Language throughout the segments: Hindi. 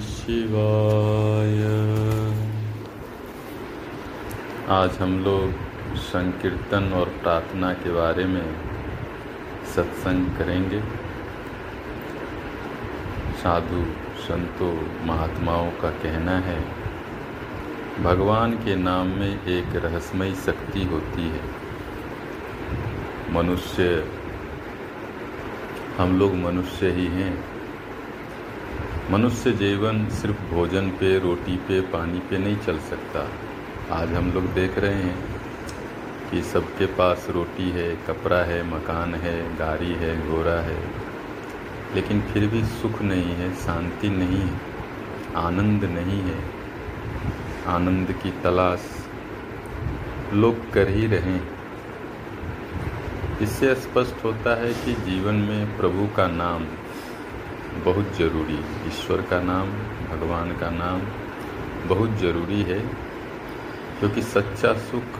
शिवाय आज हम लोग संकीर्तन और प्रार्थना के बारे में सत्संग करेंगे। साधु संतों, महात्माओं का कहना है, भगवान के नाम में एक रहस्यमयी शक्ति होती है। मनुष्य हम लोग मनुष्य ही हैं। मनुष्य जीवन सिर्फ़ भोजन पे, रोटी पे, पानी पे नहीं चल सकता। आज हम लोग देख रहे हैं कि सबके पास रोटी है, कपड़ा है, मकान है, गाड़ी है, घोड़ा है। लेकिन फिर भी सुख नहीं है, शांति नहीं है, आनंद नहीं है। आनंद की तलाश लोग कर ही रहे हैं। इससे स्पष्ट होता है कि जीवन में प्रभु का नाम बहुत ज़रूरी, ईश्वर का नाम, भगवान का नाम बहुत ज़रूरी है, क्योंकि सच्चा सुख,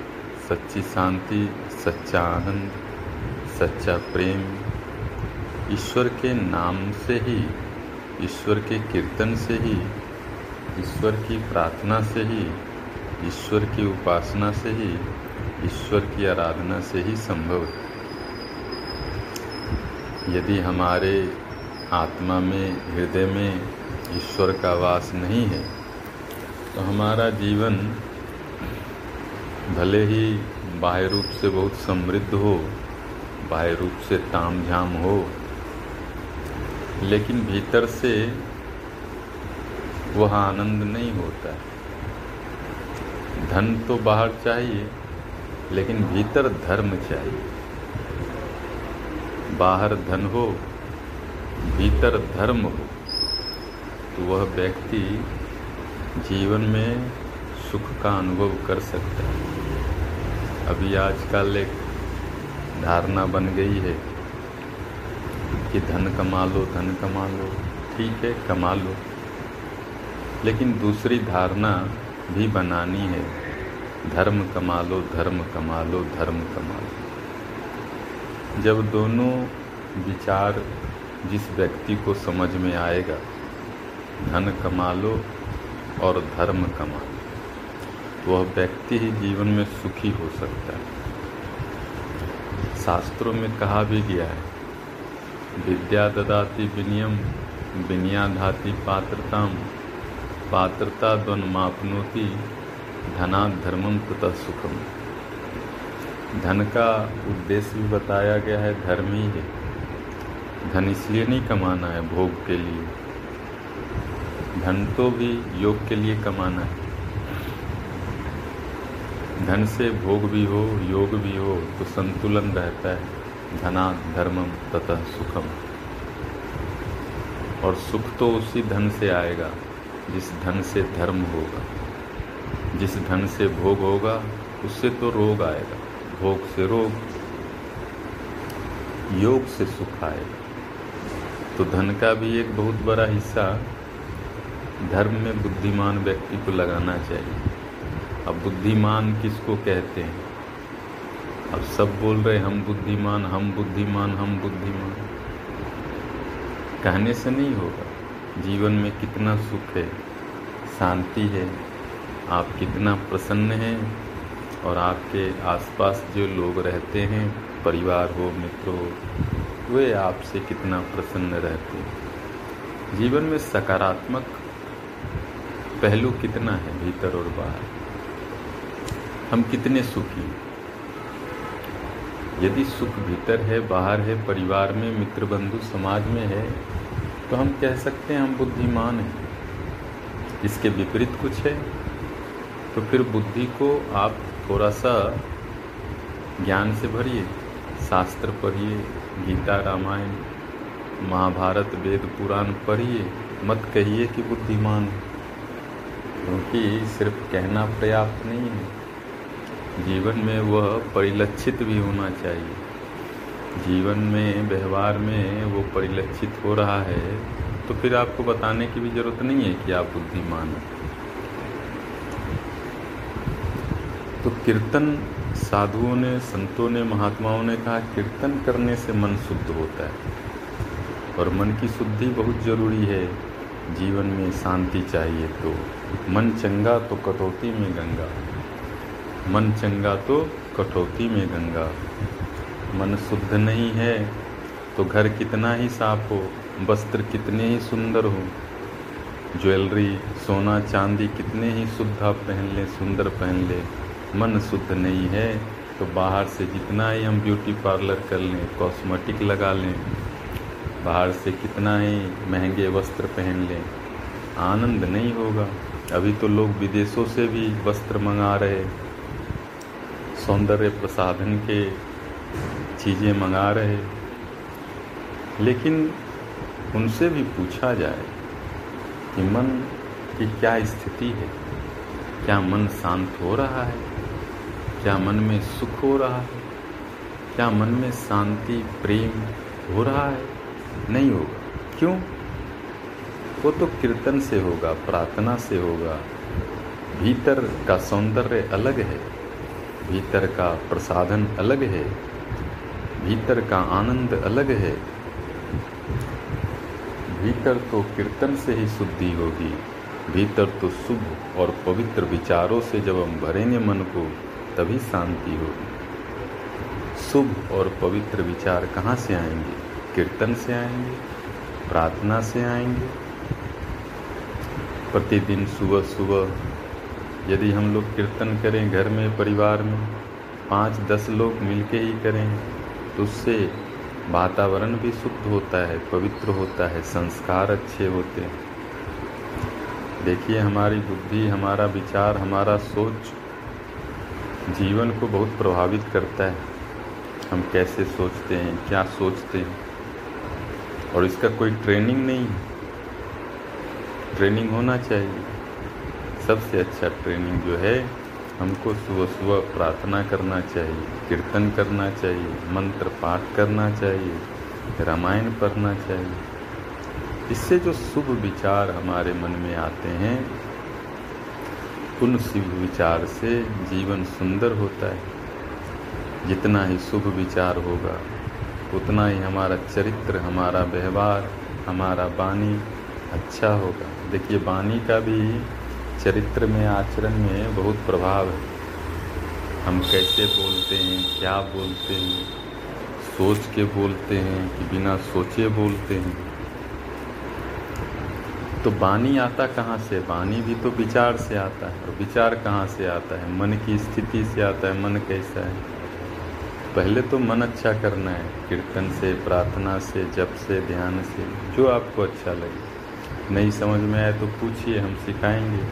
सच्ची शांति, सच्चा आनंद, सच्चा प्रेम ईश्वर के नाम से ही, ईश्वर के कीर्तन से ही, ईश्वर की प्रार्थना से ही, ईश्वर की उपासना से ही, ईश्वर की आराधना से ही संभव है। यदि हमारे आत्मा में, हृदय में ईश्वर का वास नहीं है तो हमारा जीवन भले ही बाह्य रूप से बहुत समृद्ध हो, बाह्य रूप से ताम झाम हो, लेकिन भीतर से वह आनंद नहीं होता धन तो बाहर चाहिए, लेकिन भीतर धर्म चाहिए। बाहर धन हो, भीतर धर्म हो तो वह व्यक्ति जीवन में सुख का अनुभव कर सकता है। अभी आजकल एक धारणा बन गई है कि धन कमा लो, धन कमा लो, ठीक है, कमा लो। लेकिन दूसरी धारणा भी बनानी है, धर्म कमा लो, धर्म कमा लो, धर्म कमा लो। जब दोनों विचार जिस व्यक्ति को समझ में आएगा, धन कमा लो और धर्म कमा लो वह व्यक्ति ही जीवन में सुखी हो सकता है। शास्त्रों में कहा भी गया है विद्या ददाति विनियम विनिया धाति पात्रता पात्रता द्वन मापनोति धना धर्मम तथा सुखम। धन का उद्देश्य भी बताया गया है, धर्म ही है। धन इसलिए नहीं कमाना है, भोग के लिए। धन तो भी योग के लिए कमाना है। धन से भोग भी हो, योग भी हो तो संतुलन रहता है, धना धर्मम तथा सुखम। और सुख तो उसी धन से आएगा, जिस धन से धर्म होगा। जिस धन से भोग होगा, उससे तो रोग आएगा। भोग से रोग, योग से सुख आए तो धन का भी एक बहुत बड़ा हिस्सा धर्म में बुद्धिमान व्यक्ति को लगाना चाहिए। अब बुद्धिमान किसको कहते हैं? अब सब बोल रहे, हम बुद्धिमान हम बुद्धिमान हम बुद्धिमान। कहने से नहीं होगा। जीवन में कितना सुख है, शांति है, आप कितना प्रसन्न हैं और आपके आसपास जो लोग रहते हैं, परिवार हो, मित्र हो वे आपसे कितना प्रसन्न रहते हैं। जीवन में सकारात्मक पहलू कितना है भीतर और बाहर? हम कितने सुखी यदि सुख भीतर है, बाहर है, परिवार में मित्र बंधु समाज में है तो हम कह सकते हैं हम बुद्धिमान हैं। इसके विपरीत कुछ है तो फिर बुद्धि को आप थोड़ा सा ज्ञान से भरिए, शास्त्र पढ़िए, गीता, रामायण, महाभारत, वेद, पुराण पढ़िए, मत कहिए कि बुद्धिमान क्योंकि सिर्फ़ कहना पर्याप्त नहीं है। जीवन में वह परिलक्षित भी होना चाहिए। जीवन में, व्यवहार में वो परिलक्षित हो रहा है तो फिर आपको बताने की भी ज़रूरत नहीं है कि आप बुद्धिमान हैं। तो कीर्तन साधुओं ने, संतों ने, महात्माओं ने कहा, कीर्तन करने से मन शुद्ध होता है। और मन की शुद्धि बहुत ज़रूरी है। जीवन में शांति चाहिए तो। मन चंगा तो कटौती में गंगा। मन चंगा तो कटौती में गंगा। मन शुद्ध नहीं है तो घर कितना ही साफ़ हो, वस्त्र कितने ही सुंदर हो। ज्वेलरी, सोना, चांदी कितने ही शुद्ध पहन लें, सुंदर पहन लें। मन शुद्ध नहीं है तो बाहर से जितना ही हम ब्यूटी पार्लर कर लें कॉस्मेटिक लगा लें, बाहर से कितना ही महँगे वस्त्र पहन लें, आनंद नहीं होगा। अभी तो लोग विदेशों से भी वस्त्र मंगा रहे सौंदर्य प्रसाधन के चीज़ें मंगा रहे लेकिन उनसे भी पूछा जाए कि मन की क्या स्थिति है? क्या मन शांत हो रहा है? क्या मन में सुख हो रहा है? क्या मन में शांति, प्रेम हो रहा है? नहीं होगा। क्यों? वो तो कीर्तन से होगा, प्रार्थना से होगा। भीतर का सौंदर्य अलग है। भीतर का प्रसाधन अलग है। भीतर का आनंद अलग है। भीतर तो कीर्तन से ही शुद्धि होगी। भीतर तो शुभ और पवित्र विचारों से जब हम भरेंगे मन को तभी शांति होगी। शुभ और पवित्र विचार कहाँ से आएँगे? कीर्तन से आएँगे? प्रार्थना से आएँगे? प्रतिदिन सुबह सुबह, यदि हम लोग कीर्तन करें घर में, परिवार में, पाँच दस लोग मिलके ही करें तो उससे वातावरण भी शुद्ध होता है, पवित्र होता है, संस्कार अच्छे होते हैं। देखिए, हमारी बुद्धि, हमारा विचार, हमारा सोच जीवन को बहुत प्रभावित करता है। हम कैसे सोचते हैं, क्या सोचते हैं? और इसका कोई ट्रेनिंग नहीं है। ट्रेनिंग होना चाहिए। सबसे अच्छा ट्रेनिंग जो है, हमको सुबह सुबह प्रार्थना करना चाहिए, कीर्तन करना चाहिए, मंत्र पाठ करना चाहिए, रामायण पढ़ना चाहिए। इससे जो शुभ विचार हमारे मन में आते हैं उन शुभ विचार से जीवन सुंदर होता है। जितना ही शुभ विचार होगा, उतना ही हमारा चरित्र, हमारा व्यवहार, हमारा वाणी अच्छा होगा। देखिए, वाणी का भी चरित्र में, आचरण में बहुत प्रभाव है। हम कैसे बोलते हैं, क्या बोलते हैं, सोच के बोलते हैं कि बिना सोचे बोलते हैं। तो वाणी आता कहाँ से? वाणी भी तो विचार से आता है, और विचार कहाँ से आता है? मन की स्थिति से आता है, मन कैसा है? पहले तो मन अच्छा करना है, कीर्तन से, प्रार्थना से, जप से, ध्यान से, जो आपको अच्छा लगे। नहीं समझ में आए तो पूछिए, हम सिखाएँगे।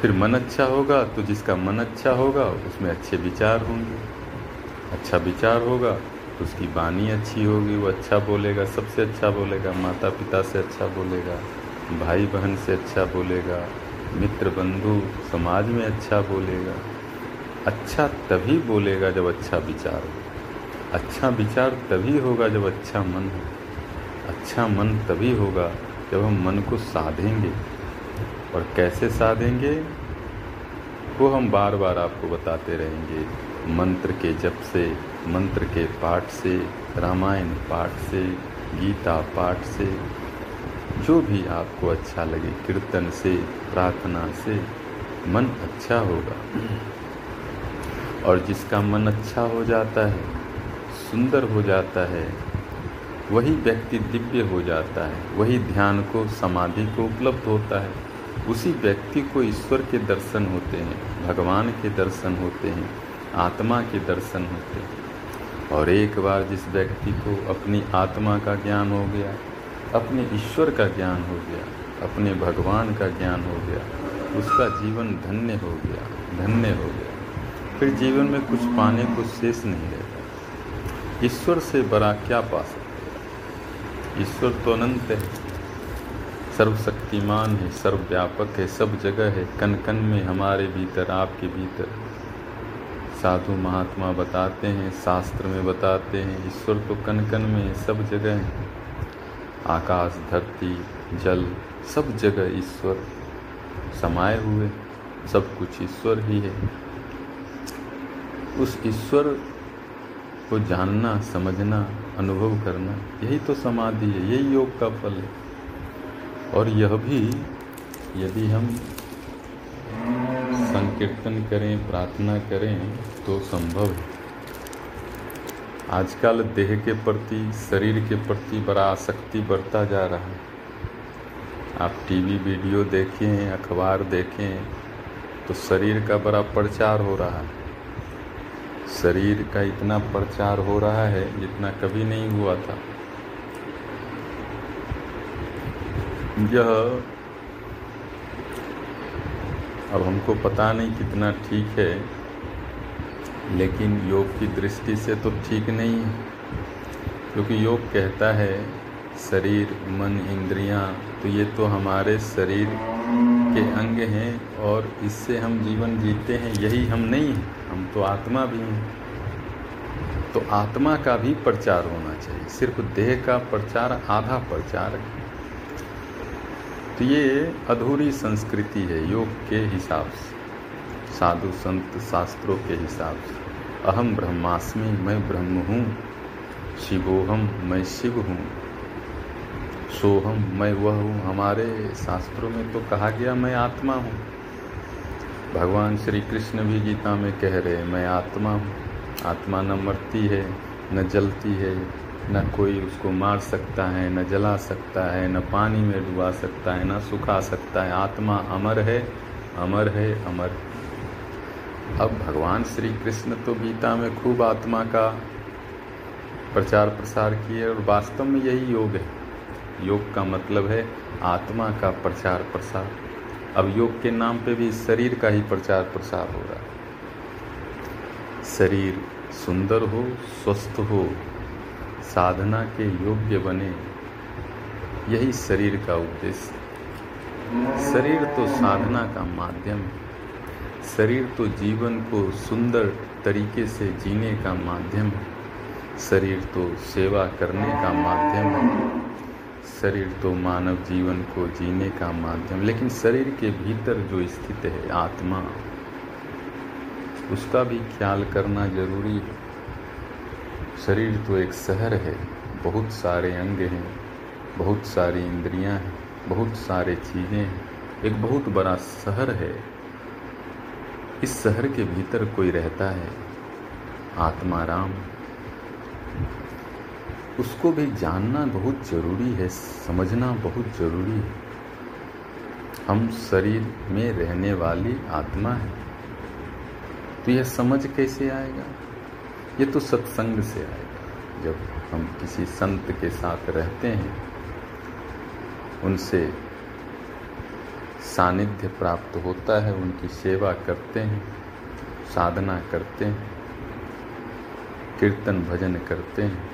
फिर मन अच्छा होगा तो जिसका मन अच्छा होगा, उसमें अच्छे विचार होंगे। अच्छा विचार होगा उसकी वाणी अच्छी होगी, वो अच्छा बोलेगा, सबसे अच्छा बोलेगा माता पिता से अच्छा बोलेगा भाई बहन से अच्छा बोलेगा मित्र बंधु समाज में अच्छा बोलेगा अच्छा तभी बोलेगा जब अच्छा विचार हो। अच्छा विचार तभी होगा जब अच्छा मन हो। अच्छा मन तभी होगा जब हम मन को साधेंगे। और कैसे साधेंगे? वो हम बार बार आपको बताते रहेंगे, मंत्र के जप से। मंत्र के पाठ से, रामायण पाठ से, गीता पाठ से, जो भी आपको अच्छा लगे कीर्तन से, प्रार्थना से, मन अच्छा होगा। और जिसका मन अच्छा हो जाता है, सुंदर हो जाता है, वही व्यक्ति दिव्य हो जाता है, वही ध्यान को, समाधि को उपलब्ध होता है। उसी व्यक्ति को ईश्वर के दर्शन होते हैं, भगवान के दर्शन होते हैं, आत्मा के दर्शन होते हैं। और एक बार जिस व्यक्ति को अपनी आत्मा का ज्ञान हो गया, अपने ईश्वर का ज्ञान हो गया, अपने भगवान का ज्ञान हो गया, उसका जीवन धन्य हो गया, धन्य हो गया, फिर जीवन में कुछ पाने को शेष नहीं रहता। ईश्वर से बड़ा क्या पा सकते ईश्वर तो अनंत है, सर्वशक्तिमान है, सर्वव्यापक है, सब जगह है कन कन में हमारे भीतर, आपके भीतर। साधु महात्मा बताते हैं, शास्त्र में बताते हैं, ईश्वर तो कन कन में सब जगह आकाश, धरती, जल, सब जगह ईश्वर समाये हुए, सब कुछ ईश्वर ही है। उस ईश्वर को जानना, समझना, अनुभव करना, यही तो समाधि है, यही योग का फल है। और यह भी, यदि हम संकीर्तन करें, प्रार्थना करें तो संभव है। आजकल देह के प्रति, शरीर के प्रति बड़ा आसक्ति बढ़ता जा रहा है। आप टीवी वीडियो देखें, अखबार देखें तो शरीर का बड़ा प्रचार हो रहा है। शरीर का इतना प्रचार हो रहा है, जितना कभी नहीं हुआ था। यह अब हमको पता नहीं कितना ठीक है, लेकिन योग की दृष्टि से तो ठीक नहीं है, क्योंकि योग कहता है, शरीर, मन, इंद्रियाँ तो ये तो हमारे शरीर के अंग हैं और इससे हम जीवन जीते हैं, यही हम नहीं हैं, हम तो आत्मा भी हैं। तो आत्मा का भी प्रचार होना चाहिए, सिर्फ़ देह का प्रचार, आधा प्रचार है तो ये अधूरी संस्कृति है, योग के हिसाब से, साधु संत शास्त्रों के हिसाब से। अहम ब्रह्मास्मि, मैं ब्रह्म हूँ शिवोहम मैं शिव हूँ सोहम मैं वह हूँ। हमारे शास्त्रों में तो कहा गया, मैं आत्मा हूँ। भगवान श्री कृष्ण भी गीता में कह रहे मैं आत्मा हूँ। आत्मा न मरती है, न जलती है न कोई उसको मार सकता है, न जला सकता है, न पानी में डुबा सकता है, न सुखा सकता है। आत्मा अमर है अमर है, अमर। अब भगवान श्री कृष्ण तो गीता में खूब आत्मा का प्रचार प्रसार किए और वास्तव में यही योग है। योग का मतलब है आत्मा का प्रचार प्रसार। अब योग के नाम पे भी शरीर का ही प्रचार प्रसार हो रहा है। शरीर सुंदर हो, स्वस्थ हो साधना के योग्य बने, यही शरीर का उद्देश्य। शरीर तो साधना का माध्यम है। शरीर तो जीवन को सुंदर तरीके से जीने का माध्यम है। शरीर तो सेवा करने का माध्यम है। शरीर तो मानव जीवन को जीने का माध्यम लेकिन शरीर के भीतर जो स्थित है, आत्मा, उसका भी ख्याल करना ज़रूरी है। शरीर तो एक शहर है। बहुत सारे अंग हैं, बहुत सारी इंद्रियाँ हैं, बहुत सारे चीज़ें हैं। एक बहुत बड़ा शहर है। इस शहर के भीतर कोई रहता है? आत्मा राम। उसको भी जानना बहुत ज़रूरी है, समझना बहुत ज़रूरी है। हम शरीर में रहने वाली आत्मा है। तो यह समझ कैसे आएगा? ये तो सत्संग से आएगा जब हम किसी संत के साथ रहते हैं, उनसे सानिध्य प्राप्त होता है, उनकी सेवा करते हैं, साधना करते हैं, कीर्तन भजन करते हैं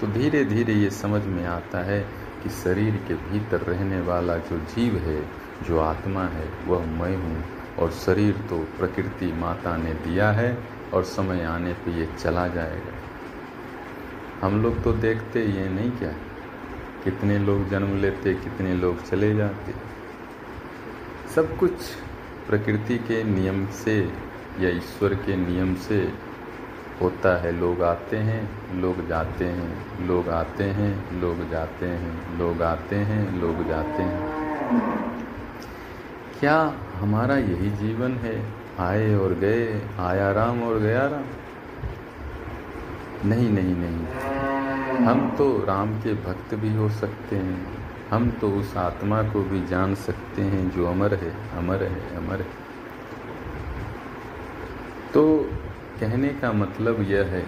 तो धीरे धीरे ये समझ में आता है कि शरीर के भीतर रहने वाला जो जीव है, जो आत्मा है, वह मैं हूँ और शरीर तो प्रकृति माता ने दिया है। और समय आने पे ये चला जाएगा। हम लोग तो देखते ये नहीं क्या? कितने लोग जन्म लेते, कितने लोग चले जाते। सब कुछ प्रकृति के नियम से या ईश्वर के नियम से होता है। लोग आते हैं, लोग जाते हैं, लोग आते हैं, लोग जाते हैं, लोग आते हैं, लोग जाते हैं। क्या हमारा यही जीवन है? आए और गए, आया राम और गया राम। नहीं नहीं नहीं। हम तो राम के भक्त भी हो सकते हैं। हम तो उस आत्मा को भी जान सकते हैं जो अमर है अमर है अमर है। तो कहने का मतलब यह है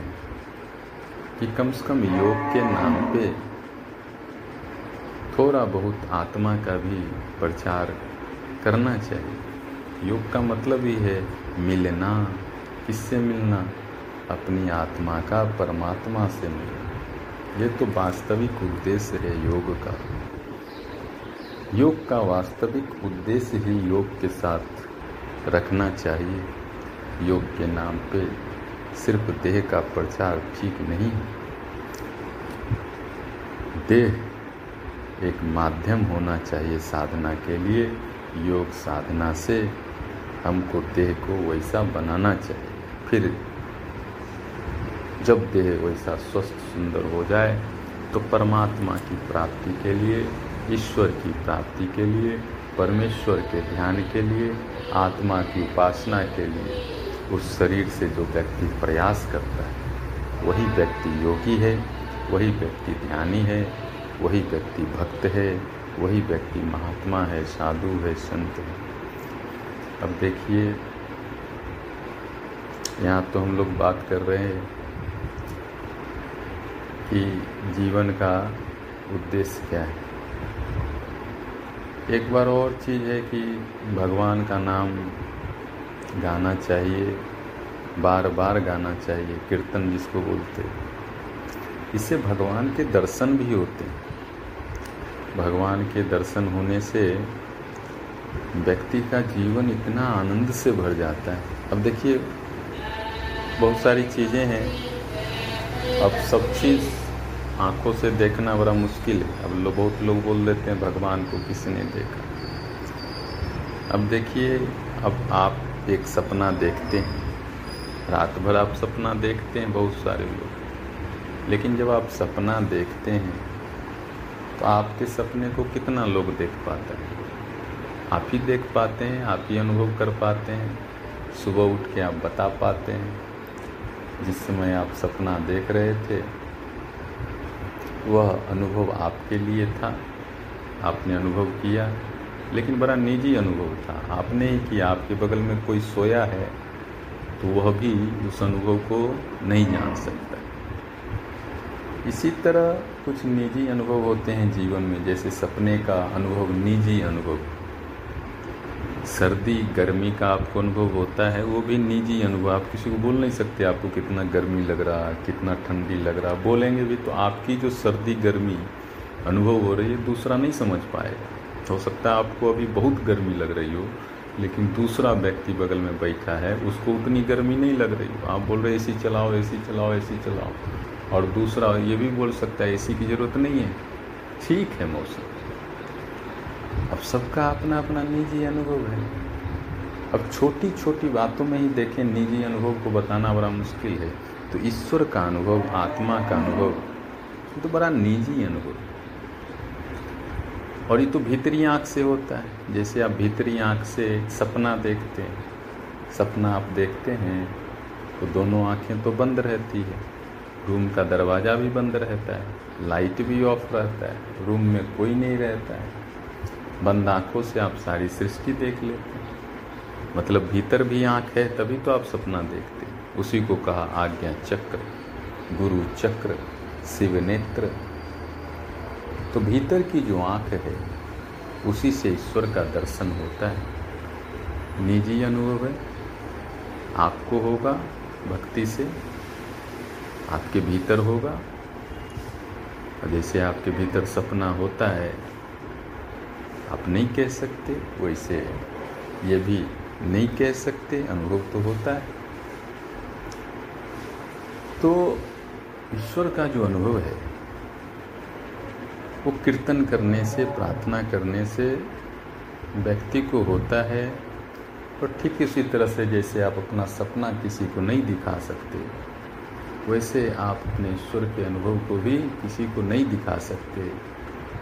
कि कम से कम योग के नाम पे थोड़ा बहुत आत्मा का भी प्रचार करना चाहिए। योग का भी है मिलना। किससे मिलना? अपनी आत्मा का, परमात्मा से मिलना। ये तो वास्तविक उद्देश्य है योग का। योग का वास्तविक उद्देश्य ही योग के साथ रखना चाहिए। योग के नाम पे सिर्फ़ देह का प्रचार ठीक नहीं देह एक माध्यम होना चाहिए साधना के लिए। योग साधना से हमको देह को वैसा बनाना चाहिए। फिर जब देह वैसा स्वस्थ, सुंदर हो जाए तो परमात्मा की प्राप्ति के लिए, ईश्वर की प्राप्ति के लिए, परमेश्वर के ध्यान के लिए, आत्मा की उपासना के लिए उस शरीर से जो व्यक्ति प्रयास करता है, वही व्यक्ति योगी है, वही व्यक्ति ध्यानी है, वही व्यक्ति भक्त है, वही व्यक्ति महात्मा है, साधु है, संत है। अब देखिए, यहाँ तो हम लोग बात कर रहे हैं कि जीवन का उद्देश्य क्या है। एक बार और चीज़ है कि भगवान का नाम गाना चाहिए बार बार गाना चाहिए, कीर्तन जिसको बोलते इससे भगवान के दर्शन भी होते हैं। भगवान के दर्शन होने से व्यक्ति का जीवन इतना आनंद से भर जाता है। अब देखिए, बहुत सारी चीज़ें हैं। अब सब चीज़ आँखों से देखना बड़ा मुश्किल है। अब लोग बहुत लोग बोल देते हैं, भगवान को किसी ने देखा? अब देखिए, अब आप एक सपना देखते हैं। रात भर आप सपना देखते हैं, बहुत सारे लोग। लेकिन जब आप सपना देखते हैं तो आपके सपने को कितना लोग देख पाते हैं? आप ही देख पाते हैं, आप ही अनुभव कर पाते हैं, सुबह उठ के आप बता पाते हैं, जिस समय आप सपना देख रहे थे, वह अनुभव आपके लिए था, आपने अनुभव किया, लेकिन बड़ा निजी अनुभव था। आपने ही किया, आपके बगल में कोई सोया है तो वह भी उस अनुभव को नहीं जान सकता। इसी तरह कुछ निजी अनुभव होते हैं जीवन में, जैसे सपने का अनुभव, निजी अनुभव। सर्दी, गर्मी का आपको अनुभव होता है, वो भी निजी अनुभव। आप किसी को बोल नहीं सकते आपको कितना गर्मी लग रहा है कितना ठंडी लग रहा। बोलेंगे भी तो आपकी जो सर्दी, गर्मी अनुभव हो रही है, दूसरा नहीं समझ पाएगा। हो सकता है आपको अभी बहुत गर्मी लग रही हो, लेकिन दूसरा व्यक्ति बगल में बैठा है, उसको उतनी गर्मी नहीं लग रही। हो आप बोल रहे एसी चलाओ एसी चलाओ एसी चलाओ। और दूसरा ये भी बोल सकता है, एसी की ज़रूरत नहीं है। ठीक है मौसम अब सबका अपना अपना निजी अनुभव है। अब छोटी छोटी बातों में ही देखें, निजी अनुभव को बताना बड़ा मुश्किल है। तो ईश्वर का अनुभव, आत्मा का अनुभव तो बड़ा निजी अनुभव और ये तो भीतरी आँख से होता है। जैसे आप भीतरी आँख से सपना देखते हैं, सपना आप देखते हैं तो दोनों आँखें तो बंद रहती है। रूम का दरवाज़ा भी बंद रहता है, लाइट भी ऑफ़ रहता है, रूम में कोई नहीं रहता है। बंद आँखों से आप सारी सृष्टि देख लेते हैं। मतलब भीतर भी आँख है, तभी तो आप सपना देखते हैं। उसी को कहा आज्ञा चक्र, गुरु चक्र, शिव नेत्र। तो भीतर की जो आँख है, उसी से ईश्वर का दर्शन होता है। निजी अनुभव है, आपको होगा भक्ति से, आपके भीतर होगा। जैसे आपके भीतर सपना होता है आप नहीं कह सकते, वैसे ये भी नहीं कह सकते अनुभव तो होता है। तो ईश्वर का जो अनुभव है, वो कीर्तन करने से, प्रार्थना करने से व्यक्ति को होता है, और ठीक इसी तरह से जैसे आप अपना सपना किसी को नहीं दिखा सकते, वैसे आप अपने ईश्वर के अनुभव को भी किसी को नहीं दिखा सकते।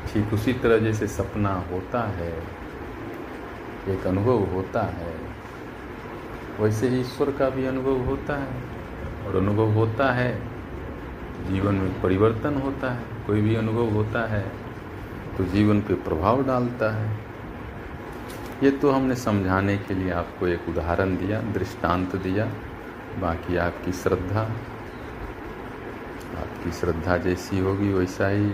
ठीक उसी तरह जैसे सपना होता है, एक अनुभव होता है, वैसे ही ईश्वर का भी अनुभव होता है। और अनुभव होता है, जीवन में परिवर्तन होता है, कोई भी अनुभव होता है तो जीवन पे प्रभाव डालता है। ये तो हमने समझाने के लिए आपको एक उदाहरण दिया, दृष्टांत दिया, बाकी आपकी श्रद्धा आपकी श्रद्धा जैसी होगी वैसा ही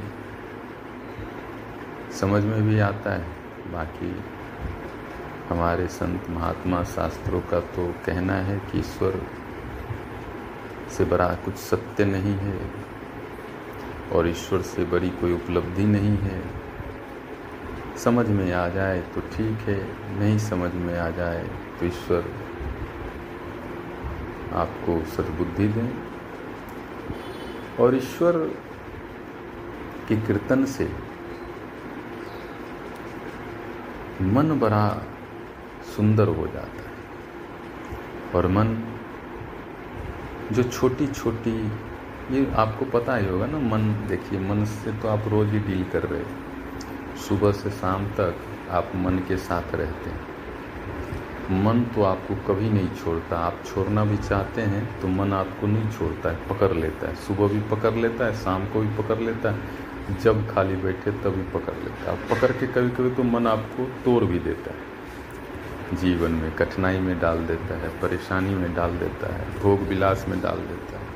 समझ में भी आता है। बाकी हमारे संत महात्मा शास्त्रों का तो कहना है कि ईश्वर से बड़ा कुछ सत्य नहीं है और ईश्वर से बड़ी कोई उपलब्धि नहीं है। समझ में आ जाए तो ठीक है, नहीं समझ में आ जाए तो ईश्वर आपको सद्बुद्धि दें। और ईश्वर के कीर्तन से मन बड़ा सुंदर हो जाता है। और मन जो छोटी छोटी ये आपको पता ही होगा ना, मन, देखिए, मन से तो आप रोज ही डील कर रहे सुबह से शाम तक आप मन के साथ रहते हैं। मन तो आपको कभी नहीं छोड़ता। आप छोड़ना भी चाहते हैं तो मन आपको नहीं छोड़ता है, पकड़ लेता है। सुबह भी पकड़ लेता है, शाम को भी पकड़ लेता है। जब खाली बैठे तभी पकड़ लेता है। पकड़ के कभी कभी तो मन आपको तोड़ भी देता है। जीवन में कठिनाई में डाल देता है, परेशानी में डाल देता है, भोग विलास में डाल देता है।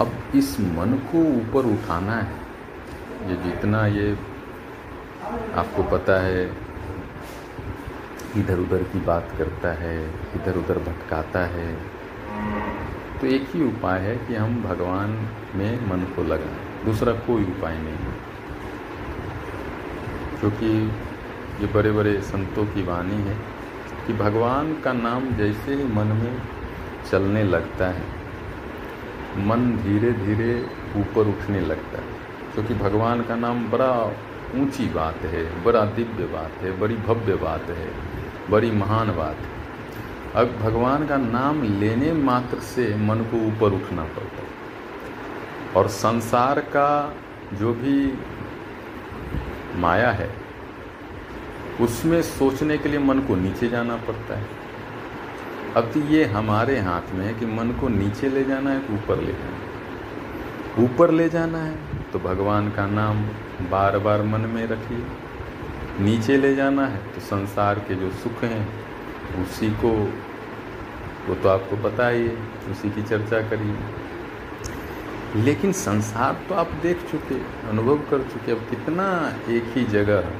अब इस मन को ऊपर उठाना है। ये जितना ये आपको पता है इधर उधर की बात करता है इधर उधर भटकाता है तो एक ही उपाय है कि हम भगवान में मन को लगाएँ। दूसरा कोई उपाय नहीं है। क्योंकि ये बड़े बड़े संतों की वाणी है कि भगवान का नाम जैसे ही मन में चलने लगता है, मन धीरे धीरे ऊपर उठने लगता है। क्योंकि भगवान का नाम बड़ा ऊँची बात है, बड़ा दिव्य बात है, बड़ी भव्य बात है, बड़ी महान बात है। अब भगवान का नाम लेने मात्र से मन को ऊपर उठना पड़ता है। और संसार का जो भी माया है, उसमें सोचने के लिए मन को नीचे जाना पड़ता है। अब तो ये हमारे हाथ में है कि मन को नीचे ले जाना है कि ऊपर ले जाना है। ऊपर ले जाना है तो भगवान का नाम बार बार मन में रखिए। नीचे ले जाना है तो संसार के जो सुख हैं, उसी को वो तो आपको पता ही उसी की चर्चा करिए। लेकिन संसार तो आप देख चुके, अनुभव कर चुके, अब कितना एक ही जगह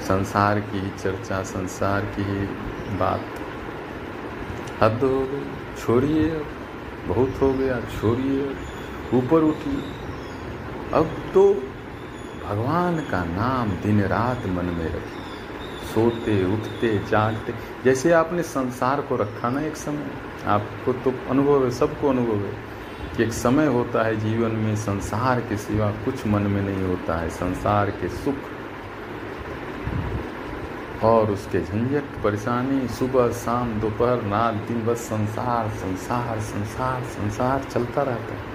संसार की चर्चा, संसार की ही बात। हद हो गई, छोड़िए बहुत हो गया, छोड़िए ऊपर उठिए। अब तो भगवान का नाम दिन रात मन में रखिए। सोते, उठते, जागते, जैसे आपने संसार को रखा ना एक समय। आपको तो अनुभव है, सबको अनुभव है। कि एक समय होता है जीवन में, संसार के सिवा कुछ मन में नहीं होता है। संसार के सुख और उसके झंझट, परेशानी, सुबह, शाम, दोपहर, रात, दिन, बस, संसार संसार संसार संसार चलता रहता है।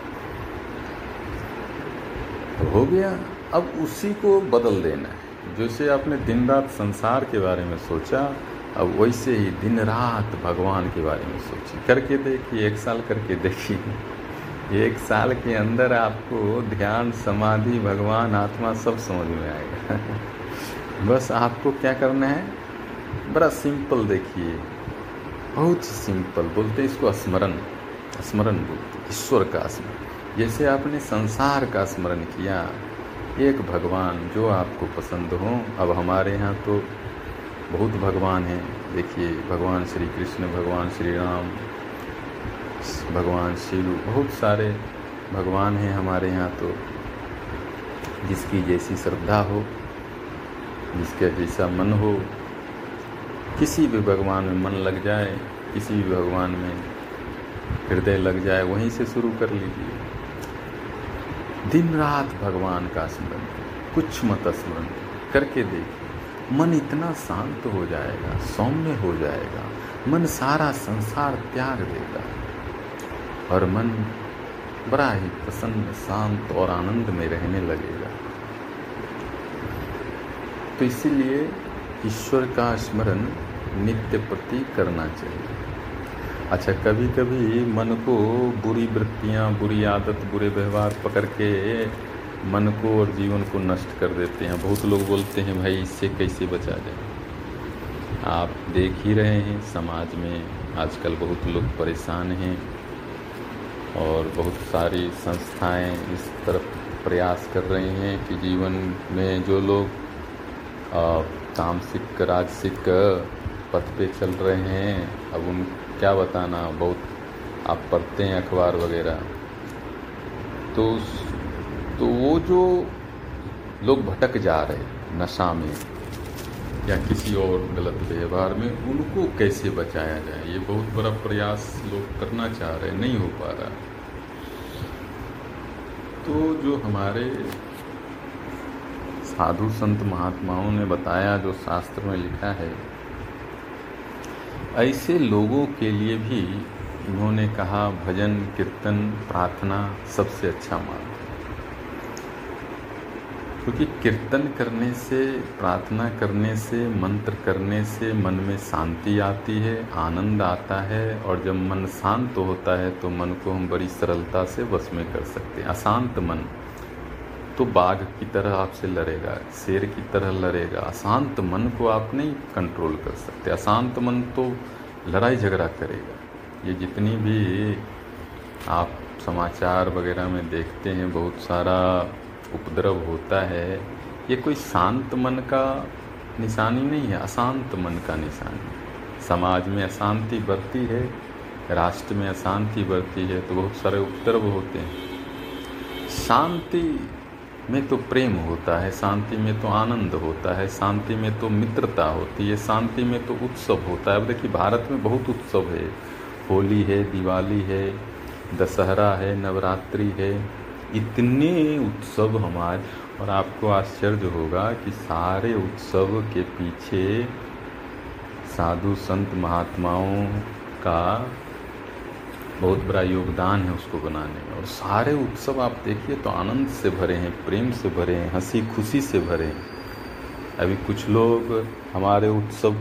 तो हो गया, अब उसी को बदल देना है। जैसे आपने दिन रात संसार के बारे में सोचा, अब वैसे ही दिन रात भगवान के बारे में सोचिए करके देखिए, एक साल करके देखिए। एक साल के अंदर आपको ध्यान, समाधि, भगवान, आत्मा सब समझ में आएगा। बस आपको क्या करना है? बड़ा सिंपल देखिए। बहुत सिंपल बोलते हैं इसको स्मरण। स्मरण बोलते ईश्वर का स्मरण। जैसे आपने संसार का स्मरण किया, एक भगवान जो आपको पसंद हो, अब हमारे यहाँ तो बहुत भगवान हैं। देखिए, भगवान श्री कृष्ण, भगवान श्री राम भगवान शिव बहुत सारे भगवान हैं हमारे यहाँ तो जिसकी जैसी श्रद्धा हो, जिसका जैसा मन हो, किसी भी भगवान में मन लग जाए, किसी भी भगवान में हृदय लग जाए, वहीं से शुरू कर लीजिए। दिन रात भगवान का स्मरण, कुछ मत स्मरण करके देखिए। मन इतना शांत हो जाएगा, सौम्य हो जाएगा, मन सारा संसार त्याग देगा। और मन बड़ा ही प्रसन्न, शांत और आनंद में रहने लगेगा। तो इसीलिए ईश्वर का स्मरण नित्य प्रति करना चाहिए। अच्छा कभी कभी मन को बुरी वृत्तियाँ, बुरी आदत, बुरे व्यवहार पकड़ के मन को और जीवन को नष्ट कर देते हैं। बहुत लोग बोलते हैं, भाई, इससे कैसे बचा जाए? आप देख ही रहे हैं, समाज में आजकल बहुत लोग परेशान हैं। और बहुत सारी संस्थाएँ इस तरफ़ प्रयास कर रही हैं कि जीवन में जो लोग तामसिक राजसिक पथ पे चल रहे हैं, अब उन क्या बताना, बहुत आप पढ़ते हैं अखबार वगैरह। तो तो वो जो लोग भटक जा रहे नशा में या किसी और गलत व्यवहार में उनको कैसे बचाया जाए? ये बहुत बड़ा प्रयास लोग करना चाह रहे नहीं हो पा रहा। तो जो हमारे साधु संत महात्माओं ने बताया, जो शास्त्र में लिखा है, ऐसे लोगों के लिए भी इन्होंने कहा, भजन, कीर्तन, प्रार्थना सबसे अच्छा मार्ग। क्योंकि कीर्तन करने से, प्रार्थना करने से, मंत्र करने से मन में शांति आती है, आनंद आता है और जब मन शांत होता है तो मन को हम बड़ी सरलता से वश में कर सकते हैं। अशांत मन तो बाघ की तरह आपसे लड़ेगा, शेर की तरह लड़ेगा। अशांत मन को आप नहीं कंट्रोल कर सकते। अशांत मन तो लड़ाई झगड़ा करेगा। ये जितनी भी आप समाचार वगैरह में देखते हैं, बहुत सारा उपद्रव होता है, ये कोई शांत मन का निशानी नहीं है, अशांत मन का निशानी समाज में अशांति बढ़ती है, राष्ट्र में अशांति बढ़ती है तो बहुत सारे उपद्रव होते हैं। शांति में तो प्रेम होता है, शांति में तो आनंद होता है, शांति में तो मित्रता होती है, शांति में तो उत्सव होता है। अब देखिए, भारत में बहुत उत्सव है। होली है, दिवाली है, दशहरा है, नवरात्रि है इतने उत्सव हमारे, और आपको आश्चर्य होगा कि सारे उत्सव के पीछे साधु संत महात्माओं का बहुत बड़ा योगदान है उसको बनाने में। और सारे उत्सव आप देखिए तो आनंद से भरे हैं, प्रेम से भरे हैं, हँसी खुशी से भरे हैं। अभी कुछ लोग हमारे उत्सव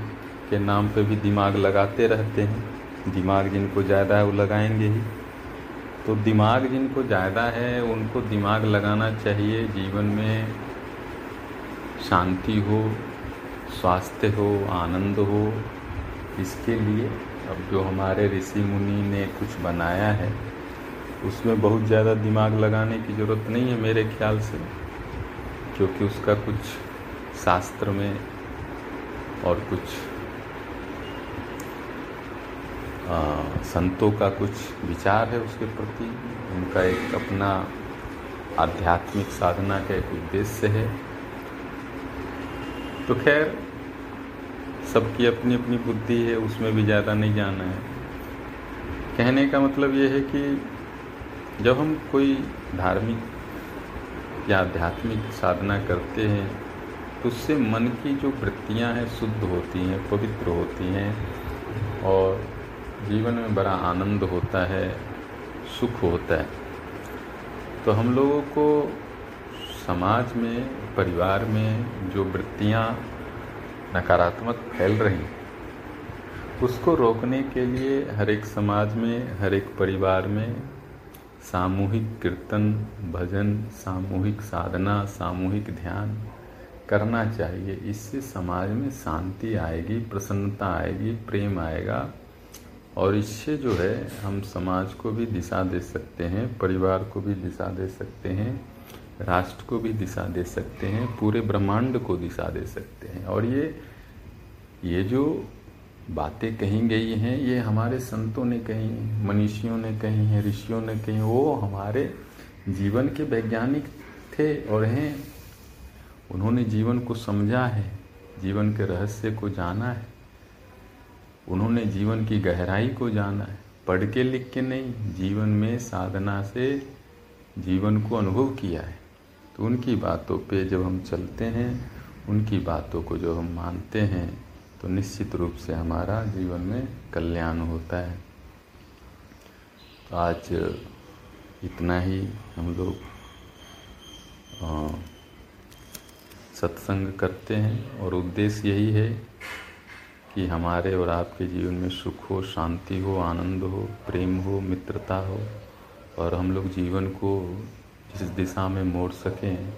के नाम पे भी दिमाग लगाते रहते हैं। दिमाग जिनको ज़्यादा है, वो लगाएँगे ही। तो दिमाग जिनको ज़्यादा है, उनको दिमाग लगाना चाहिए। जीवन में शांति हो, स्वास्थ्य हो, आनंद हो, इसके लिए अब जो हमारे ऋषि मुनि ने कुछ बनाया है, उसमें बहुत ज़्यादा दिमाग लगाने की ज़रूरत नहीं है मेरे ख्याल से, क्योंकि उसका कुछ शास्त्र में और कुछ संतों का कुछ विचार है उसके प्रति? उनका एक अपना आध्यात्मिक साधना का एक उद्देश्य है। तो खैर, सबकी अपनी अपनी बुद्धि है, उसमें भी ज़्यादा नहीं जाना है। कहने का मतलब ये है कि जब हम कोई धार्मिक या आध्यात्मिक साधना करते हैं तो उससे मन की जो वृत्तियाँ हैं शुद्ध होती हैं, पवित्र होती हैं और जीवन में बड़ा आनंद होता है, सुख होता है। तो हम लोगों को समाज में, परिवार में जो वृत्तियाँ नकारात्मक फैल रही उसको रोकने के लिए हर एक समाज में, हर एक परिवार में सामूहिक कीर्तन, भजन, सामूहिक साधना, सामूहिक ध्यान करना चाहिए। इससे समाज में शांति आएगी, प्रसन्नता आएगी, प्रेम आएगा। और इससे जो है, हम समाज को भी दिशा दे सकते हैं, परिवार को भी दिशा दे सकते हैं, राष्ट्र को भी दिशा दे सकते हैं, पूरे ब्रह्मांड को दिशा दे सकते हैं। और ये ये जो बातें कही गई हैं, ये हमारे संतों ने कही, मनीषियों ने कही हैं, ऋषियों ने कही वो हमारे जीवन के वैज्ञानिक थे और हैं। उन्होंने जीवन को समझा है, जीवन के रहस्य को जाना है। उन्होंने जीवन की गहराई को जाना है। पढ़ के लिख के नहीं, जीवन में साधना से जीवन को अनुभव किया है। तो उनकी बातों पे जब हम चलते हैं, उनकी बातों को जो हम मानते हैं तो निश्चित रूप से हमारा जीवन में कल्याण होता है। तो आज इतना ही हम लोग सत्संग करते हैं और उद्देश्य यही है कि हमारे और आपके जीवन में सुख हो, शांति हो, आनंद हो, प्रेम हो, मित्रता हो, और हम लोग जीवन को जिस दिशा में मोड़ सकें,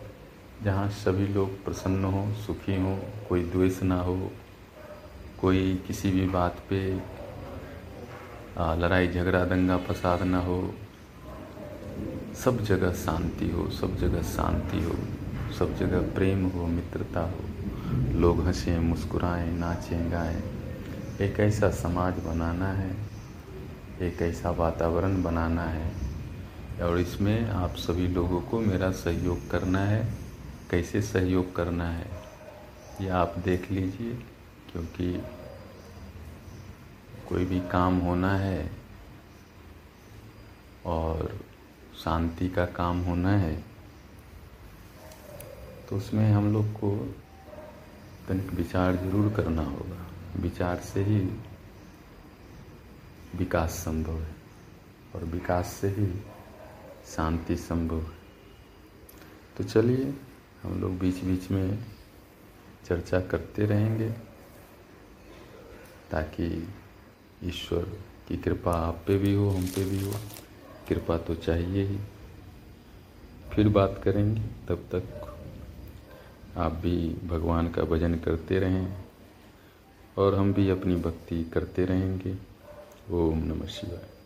जहाँ सभी लोग प्रसन्न हो, सुखी हो, कोई द्वेष ना हो, कोई किसी भी बात पे लड़ाई, झगड़ा, दंगा, फसाद ना हो, सब जगह शांति हो, सब जगह शांति हो, सब जगह प्रेम हो, मित्रता हो। लोग हंसें, मुस्कुराएँ, नाचें, गाएँ। एक ऐसा समाज बनाना है, एक ऐसा वातावरण बनाना है, और इसमें आप सभी लोगों को मेरा सहयोग करना है। कैसे सहयोग करना है, ये आप देख लीजिए, क्योंकि कोई भी काम होना है, और शांति का काम होना है तो उसमें हम लोग को तनिक विचार ज़रूर करना होगा। विचार से ही विकास संभव है और विकास से ही शांति संभव है। तो चलिए, हम लोग बीच बीच में चर्चा करते रहेंगे ताकि ईश्वर की कृपा आप पे भी हो, हम पे भी हो। कृपा तो चाहिए ही। फिर बात करेंगे, तब तक आप भी भगवान का भजन करते रहें और हम भी अपनी भक्ति करते रहेंगे। ओम नमः शिवाय।